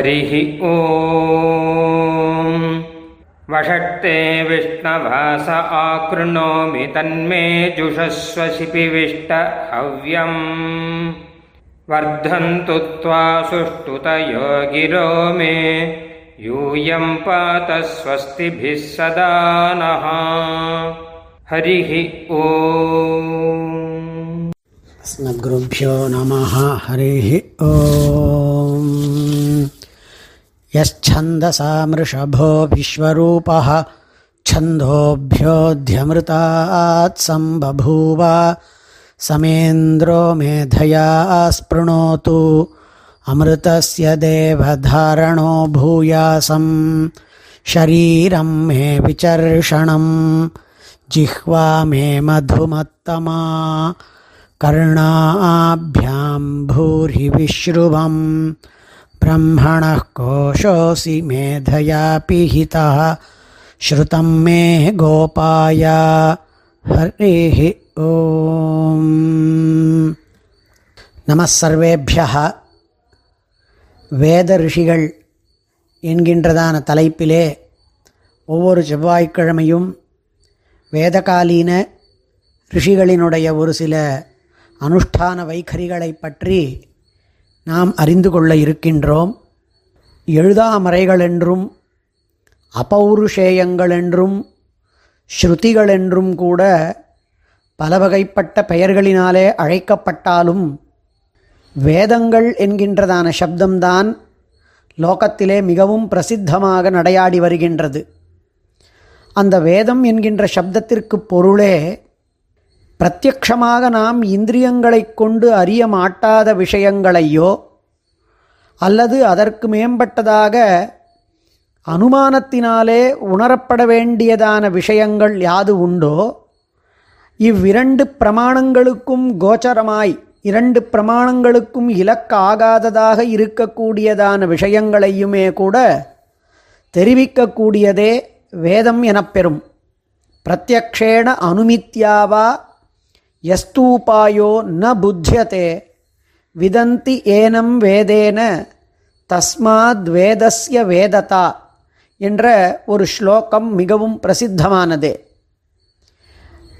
हरिः ॐ। वषट्ते विष्णवास आकृणोमि तन्मे जुषस्व शिपिविष्ट हव्यम्। वर्धन्तु त्वा सुष्ठुतयो गिरो मे। यूयं पात स्वस्तिभिः सदा नः। हरिः ॐ। अस्मद्गुरुभ्यो नमः। हरिः ॐ यश्छन्दसा मृषभो विश्वरूपः छन्दोभ्योऽध्यमृतात् सम्बभूव समेन्द्रो मेधया स्पृणोतु, अमृतस्य देवधारणो भूयासं शरीरं मे विचर्षणम्, जिह्वा मे मधुमत्तमा, कर्णाभ्यां भूरि विश्रुवं ब्रह्मणः கோஷோசி मेधया पिहितः श्रुतं मे गोपाय। हरिः ॐ नमः வேத ரிஷிகள் என்கின்றதான தலைப்பிலே ஒவ்வொரு செவ்வாய்க்கிழமையும் வேதகாலீன ரிஷிகளினுடைய ஒரு சில அனுஷ்டான வைಖரிகளை பற்றி நாம் அறிந்து கொள்ள இருக்கின்றோம். எழுதாமறைகளென்றும் அபௌருஷேயங்களென்றும் அபௌருஷேயங்கள் என்றும் கூட பல வகைப்பட்ட பெயர்களினாலே அழைக்கப்பட்டாலும் வேதங்கள் என்கின்றதான சப்தம்தான் லோகத்திலே மிகவும் பிரசித்தமாக நடையாடி வருகின்றது. அந்த வேதம் என்கின்ற சப்தத்திற்கு பொருளே பிரத்யக்ஷமாக நாம் இந்திரியங்களை கொண்டு அறிய மாட்டாத விஷயங்களையோ அல்லது அதற்கு மேம்பட்டதாக அனுமானத்தினாலே உணரப்பட வேண்டியதான விஷயங்கள் யாது உண்டோ? இவ்விரண்டு பிரமாணங்களுக்கும் கோச்சரமாய் இரண்டு பிரமாணங்களுக்கும் இலக்க ஆகாததாக இருக்கக்கூடியதான விஷயங்களையுமே கூட தெரிவிக்கக்கூடியதே வேதம் எனப்பெறும். பிரத்யக்ஷேண அனுமித்யாவா யஸ்தூபாயோ ந புத்தியதே. விதந்தி ஏனம் வேதேன தஸ்மாத் வேதஸ்ய வேததா என்ற ஒரு ஸ்லோகம் மிகவும் பிரசித்தமானதே.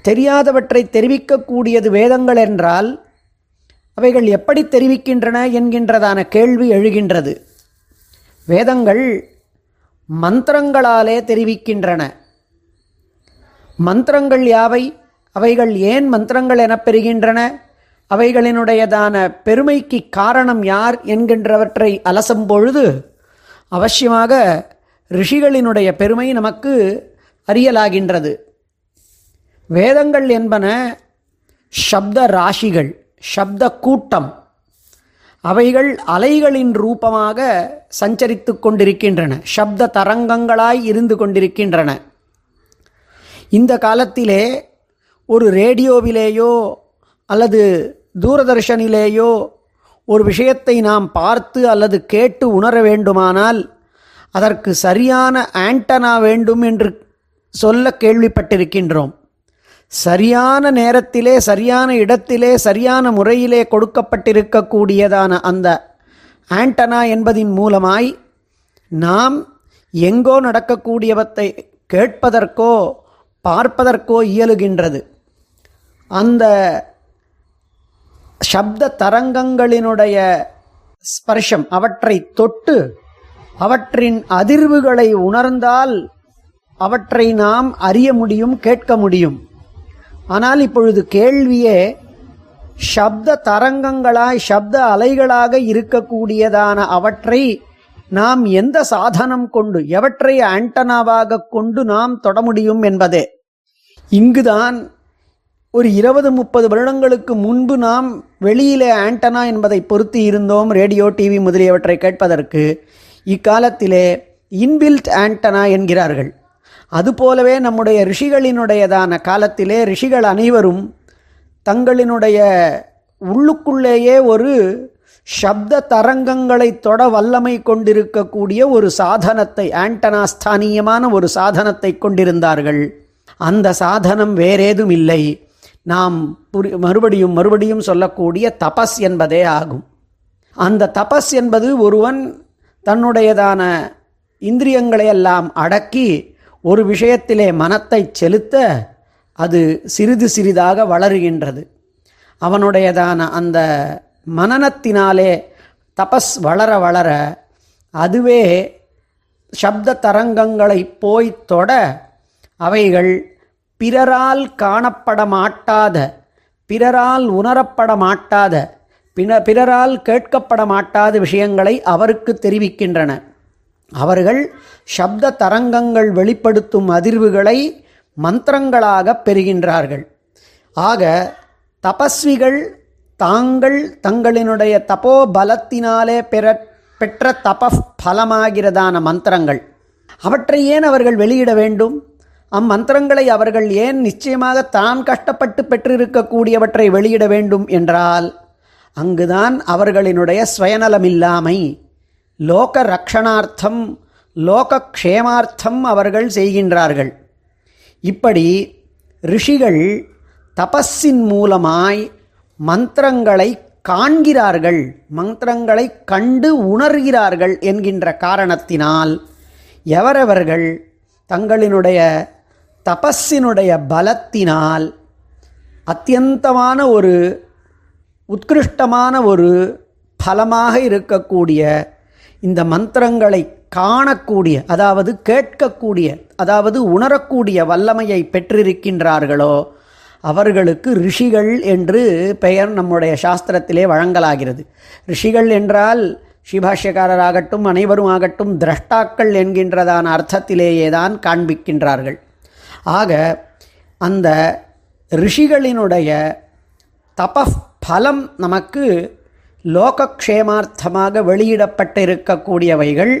தெரியாதவற்றை தெரிவிக்கக்கூடியது வேதங்கள் என்றால் அவைகள் எப்படி தெரிவிக்கின்றன என்கின்றதான கேள்வி எழுகின்றது. வேதங்கள் மந்திரங்களாலே தெரிவிக்கின்றன. மந்திரங்கள் யாவை? அவைகள் ஏன் மந்திரங்கள் எனப் பெறுகின்றன? அவைகளினுடையதான பெருமைக்கு காரணம் யார் என்கின்றவற்றை அலசும் பொழுது அவசியமாக ரிஷிகளினுடைய பெருமை நமக்கு அறியலாகின்றது. வேதங்கள் என்பன சப்த ராசிகள் சப்த கூட்டம். அவைகள் அலைகளின் ரூபமாக சஞ்சரித்து கொண்டிருக்கின்றன சப்த தரங்கங்களாய் இருந்து கொண்டிருக்கின்றன. இந்த காலத்திலே ஒரு ரேடியோவிலேயோ அல்லது தூரதர்ஷனிலேயோ ஒரு விஷயத்தை நாம் பார்த்து அல்லது கேட்டு உணர வேண்டுமானால் அதற்கு சரியான ஆண்டனா வேண்டும் என்று சொல்ல கேள்விப்பட்டிருக்கின்றோம். சரியான நேரத்திலே சரியான இடத்திலே சரியான முறையிலே கொடுக்கப்பட்டிருக்கக்கூடியதான அந்த ஆண்டனா என்பதின் மூலமாய் நாம் எங்கோ நடக்கக்கூடியவத்தை கேட்பதற்கோ பார்ப்பதற்கோ இயலுகின்றது. அந்த சப்த தரங்கங்களினுடைய ஸ்பர்ஷம் அவற்றை தொட்டு அவற்றின் அதிர்வுகளை உணர்ந்தால் அவற்றை நாம் அறிய முடியும் கேட்க முடியும். ஆனால் இப்பொழுது கேள்வியே சப்த தரங்கங்களாய் சப்த அலைகளாக இருக்கக்கூடியதான அவற்றை நாம் எந்த சாதனம் கொண்டு எவற்றை ஆண்டனாவாக கொண்டு நாம் தொட முடியும் என்பதே. இங்குதான் ஒரு இருபது முப்பது வருடங்களுக்கு முன்பு நாம் வெளியிலே ஆண்டனா என்பதை பொருத்தி இருந்தோம் ரேடியோ டிவி முதலியவற்றை கேட்பதற்கு. இக்காலத்திலே இன்பில்ட் ஆண்டனா என்கிறார்கள். அதுபோலவே நம்முடைய ரிஷிகளினுடையதான காலத்திலே ரிஷிகள் அனைவரும் தங்களினுடைய உள்ளுக்குள்ளேயே ஒரு சப்த தரங்கங்களை தொட வல்லமை கொண்டிருக்கக்கூடிய ஒரு சாதனத்தை ஆண்டனா ஸ்தானியமான ஒரு சாதனத்தை கொண்டிருந்தார்கள். அந்த சாதனம் வேறேதும் இல்லை நாம் புரி மறுபடியும் மறுபடியும் சொல்லக்கூடிய தபஸ் என்பதே ஆகும். அந்த தபஸ் என்பது ஒருவன் தன்னுடையதான இந்திரியங்களை எல்லாம் அடக்கி ஒரு விஷயத்திலே மனத்தை செலுத்த அது சிறிது சிறிதாக வளருகின்றது. அவனுடையதான அந்த மனனத்தினாலே தபஸ் வளர வளர அதுவே சப்த தரங்கங்களை போய் தொட அவைகள் பிறரால் காணப்பட மாட்டாத பிறரால் உணரப்பட மாட்டாத பின பிறரால் கேட்கப்பட மாட்டாத விஷயங்களை அவருக்கு தெரிவிக்கின்றன. அவர்கள் சப்த தரங்கங்கள் வெளிப்படுத்தும் அதிர்வுகளை மந்திரங்களாக பெறுகின்றார்கள். ஆக தபஸ்விகள் தாங்கள் தங்களினுடைய தபோ பலத்தினாலே பெற பெற்ற தப பலமாகிறதான மந்திரங்கள். அவற்றை ஏன் அவர்கள் வெளியிட வேண்டும்? அம்மந்திரங்களை அவர்கள் ஏன் நிச்சயமாக தான் கஷ்டப்பட்டு பெற்றிருக்கக்கூடியவற்றை வெளியிட வேண்டும் என்றால் அங்குதான் அவர்களினுடைய சுயநலமில்லாமை லோக ரக்ஷணார்த்தம் லோக க்ஷேமார்த்தம் அவர்கள் செய்கின்றார்கள். இப்படி ரிஷிகள் தபஸின் மூலமாய் மந்திரங்களை காண்கிறார்கள் மந்திரங்களை கண்டு உணர்கிறார்கள் என்கின்ற காரணத்தினால் எவரவர்கள் தங்களினுடைய தபஸினுடைய பலத்தினால் அத்தியந்தமான ஒரு உத்கிருஷ்டமான ஒரு பலமாக இருக்கக்கூடிய இந்த மந்திரங்களை காணக்கூடிய அதாவது கேட்கக்கூடிய அதாவது உணரக்கூடிய வல்லமையை பெற்றிருக்கின்றார்களோ அவர்களுக்கு ரிஷிகள் என்று பெயர் நம்முடைய சாஸ்திரத்திலே வழங்கலாகிறது. ரிஷிகள் என்றால் ஸ்ரீபாஷ்யக்காரராகட்டும் அனைவரும் ஆகட்டும் திரஷ்டாக்கள் என்கின்றதான அர்த்தத்திலேயே தான் காண்பிக்கின்றார்கள். ஆக அந்த ரிஷிகளினுடைய தப பலம் நமக்கு லோகக்ஷேமார்த்தமாக வெளியிடப்பட்டிருக்கக்கூடியவைகள்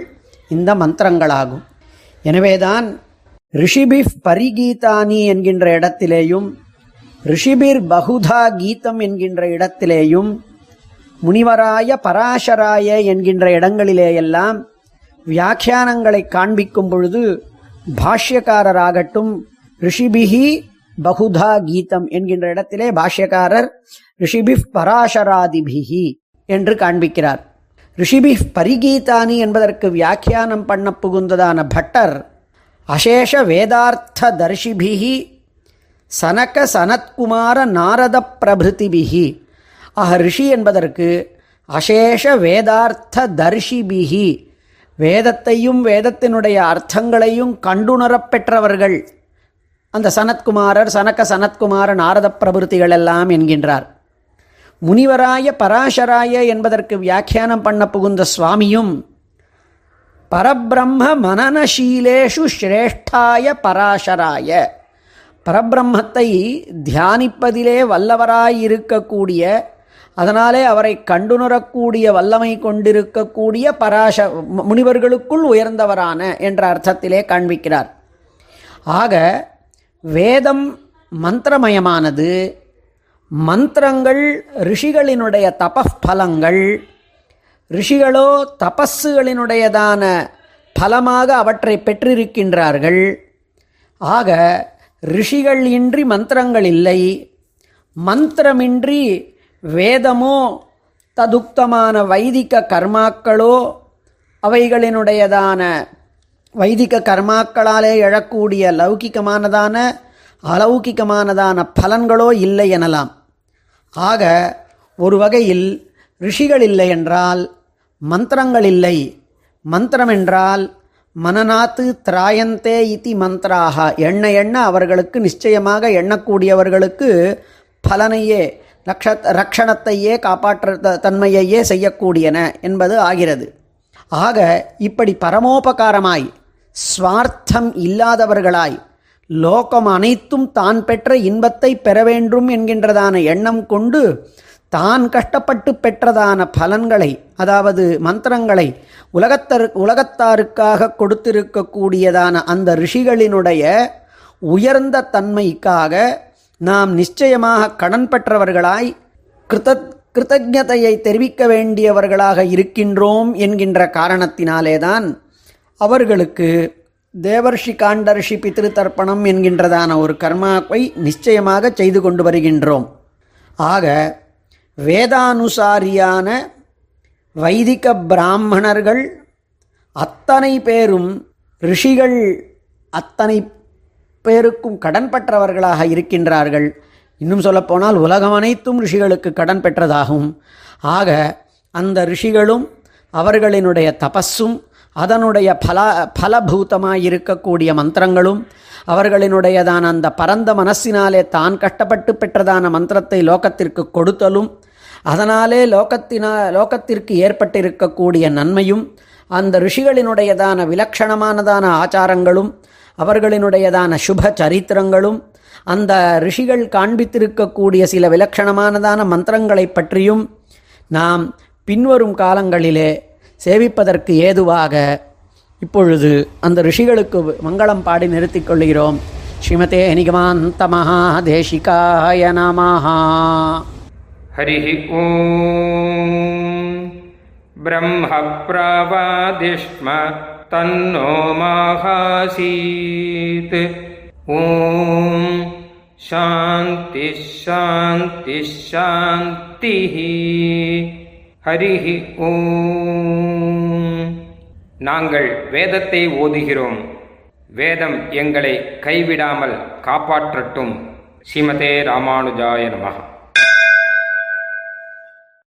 இந்த மந்திரங்களாகும். எனவேதான் ரிஷிபிஃப் பரிகீதானி என்கின்ற இடத்திலேயும் ரிஷிபிர் பகுதா கீதம் என்கின்ற இடத்திலேயும் முனிவராய பராசராய என்கின்ற இடங்களிலேயெல்லாம் வியாக்கியானங்களை காண்பிக்கும் பொழுது பாஷ்யக்காரராகட்டும் ரிஷிபிஹி பகுதா கீதம் என்கின்ற இடத்திலே பாஷ்யக்காரர் ரிஷிபி பராசராதிபிஹி என்று காண்பிக்கிறார். ரிஷிபி பரிகீதானி என்பதற்கு வியாக்கியானம் பண்ண புகுந்ததான பட்டர் அசேஷ வேதார்த்த தர்ஷிபிகி சனக சனத்குமார நாரத பிரபிருதிபிகி ஆக ரிஷி என்பதற்கு அசேஷ வேதார்த்த தர்ஷிபிகி வேதத்தையும் வேதத்தினுடைய அர்த்தங்களையும் கண்டுணரப் பெற்றவர்கள் அந்த சனத்குமாரர் சனக்க சனத்குமார நாரத பிரபுத்திகள் எல்லாம் என்கின்றார். முனிவராய பராசராய என்பதற்கு வியாக்கியானம் பண்ண புகுந்த சுவாமியும் பரபிரம்ம மனநசீலேஷு ஸ்ரேஷ்டாய பராசராய. பரபிரம்மத்தை தியானிப்பதிலே வல்லவராயிருக்கக்கூடிய அதனாலே அவரை கண்டுணரக்கூடிய வல்லமை கொண்டிருக்கக்கூடிய பராச முனிவர்களுக்குள் உயர்ந்தவரான என்ற அர்த்தத்திலே காண்பிக்கிறார். ஆக வேதம் மந்திரமயமானது. மந்திரங்கள் ரிஷிகளினுடைய தபஃபலங்கள். ரிஷிகளோ தபஸுகளினுடையதான பலமாக அவற்றை பெற்றிருக்கின்றார்கள். ஆக ரிஷிகள் இன்றி மந்திரங்கள் இல்லை. மந்திரமின்றி வேதமோ ததுக்தமான வைதிக கர்மாக்களோ அவைகளினுடையதான வைதிக கர்மாக்களாலே எழக்கூடிய லௌகிகமானதான அலௌகிகமானதான பலன்களோ இல்லை எனலாம். ஆக ஒரு வகையில் ரிஷிகள் இல்லை என்றால் மந்திரங்கள் இல்லை. மந்திரம் என்றால் மனநாத்து திராயந்தே இத்தி மந்திராக. எண்ண எண்ண அவர்களுக்கு நிச்சயமாக எண்ணக்கூடியவர்களுக்கு பலனையே ரக்ஷ ரக்ஷணத்தையே காப்பாற்ற தன்மையையே செய்யக்கூடியன என்பது ஆகிறது. ஆக இப்படி பரமோபகாரமாய் ஸ்வார்த்தம் இல்லாதவர்களாய். லோகம் அனைத்தும் தான் பெற்ற இன்பத்தை பெற வேண்டும் என்கின்றதான எண்ணம் கொண்டு தான் கஷ்டப்பட்டு பெற்றதான பலன்களை அதாவது மந்திரங்களை உலகத்தரு உலகத்தாருக்காக கொடுத்திருக்கக்கூடியதான அந்த ரிஷிகளினுடைய உயர்ந்த தன்மைக்காக நாம் நிச்சயமாக கடன் பெற்றவர்களாய் கிருத கிருத்தஜதையை தெரிவிக்க வேண்டியவர்களாக இருக்கின்றோம் என்கின்ற காரணத்தினாலேதான் அவர்களுக்கு தேவர்ஷி காண்டர்ஷி பித்ரு தர்ப்பணம் என்கின்றதான ஒரு கர்மாவை நிச்சயமாக செய்து கொண்டு வருகின்றோம். ஆக வேதானுசாரியான வைதிக பிராமணர்கள் அத்தனை பேரும் ரிஷிகள் அத்தனை பேருக்கும் கடன் பெற்றவர்களாக இருக்கின்றார்கள். இன்னும் சொல்லப்போனால் உலகம் அனைத்தும் ரிஷிகளுக்கு கடன் பெற்றதாகும். ஆக அந்த ரிஷிகளும் அவர்களினுடைய தபஸும் அதனுடைய பல பலபூதமாக இருக்கக்கூடிய மந்திரங்களும் அவர்களினுடையதான அந்த பரந்த மனசினாலே தான் கஷ்டப்பட்டு பெற்றதான மந்திரத்தை லோகத்திற்கு கொடுத்தலும் அதனாலே லோகத்தினா லோகத்திற்கு ஏற்பட்டிருக்கக்கூடிய நன்மையும் அந்த ரிஷிகளினுடையதான விலக்ஷணமானதான ஆச்சாரங்களும் அவர்களினுடையதான சுப சரித்திரங்களும் அந்த ரிஷிகள் காண்பித்திருக்கக்கூடிய சில விலக்ஷணமானதான மந்திரங்களை பற்றியும் நாம் பின்வரும் காலங்களிலே சேவிப்பதற்கு ஏதுவாக இப்பொழுது அந்த ரிஷிகளுக்கு மங்களம் பாடி நிறுத்திக் கொள்கிறோம் ஸ்ரீமதே நிகமாந்த மகாதேசிகாய நமஹா. ஹரி ஓம். பிரம்ம பிரவாதிஷ்ம தன்னோ மாகாசீத். ஓம். சாந்தி சாந்தி சாந்தி ஹரிஹி ஓம். நாங்கள் வேதத்தை ஓதுகிறோம். வேதம் எங்களை கைவிடாமல் காப்பாற்றட்டும். ஸ்ரீமதே ராமானுஜாய நமகா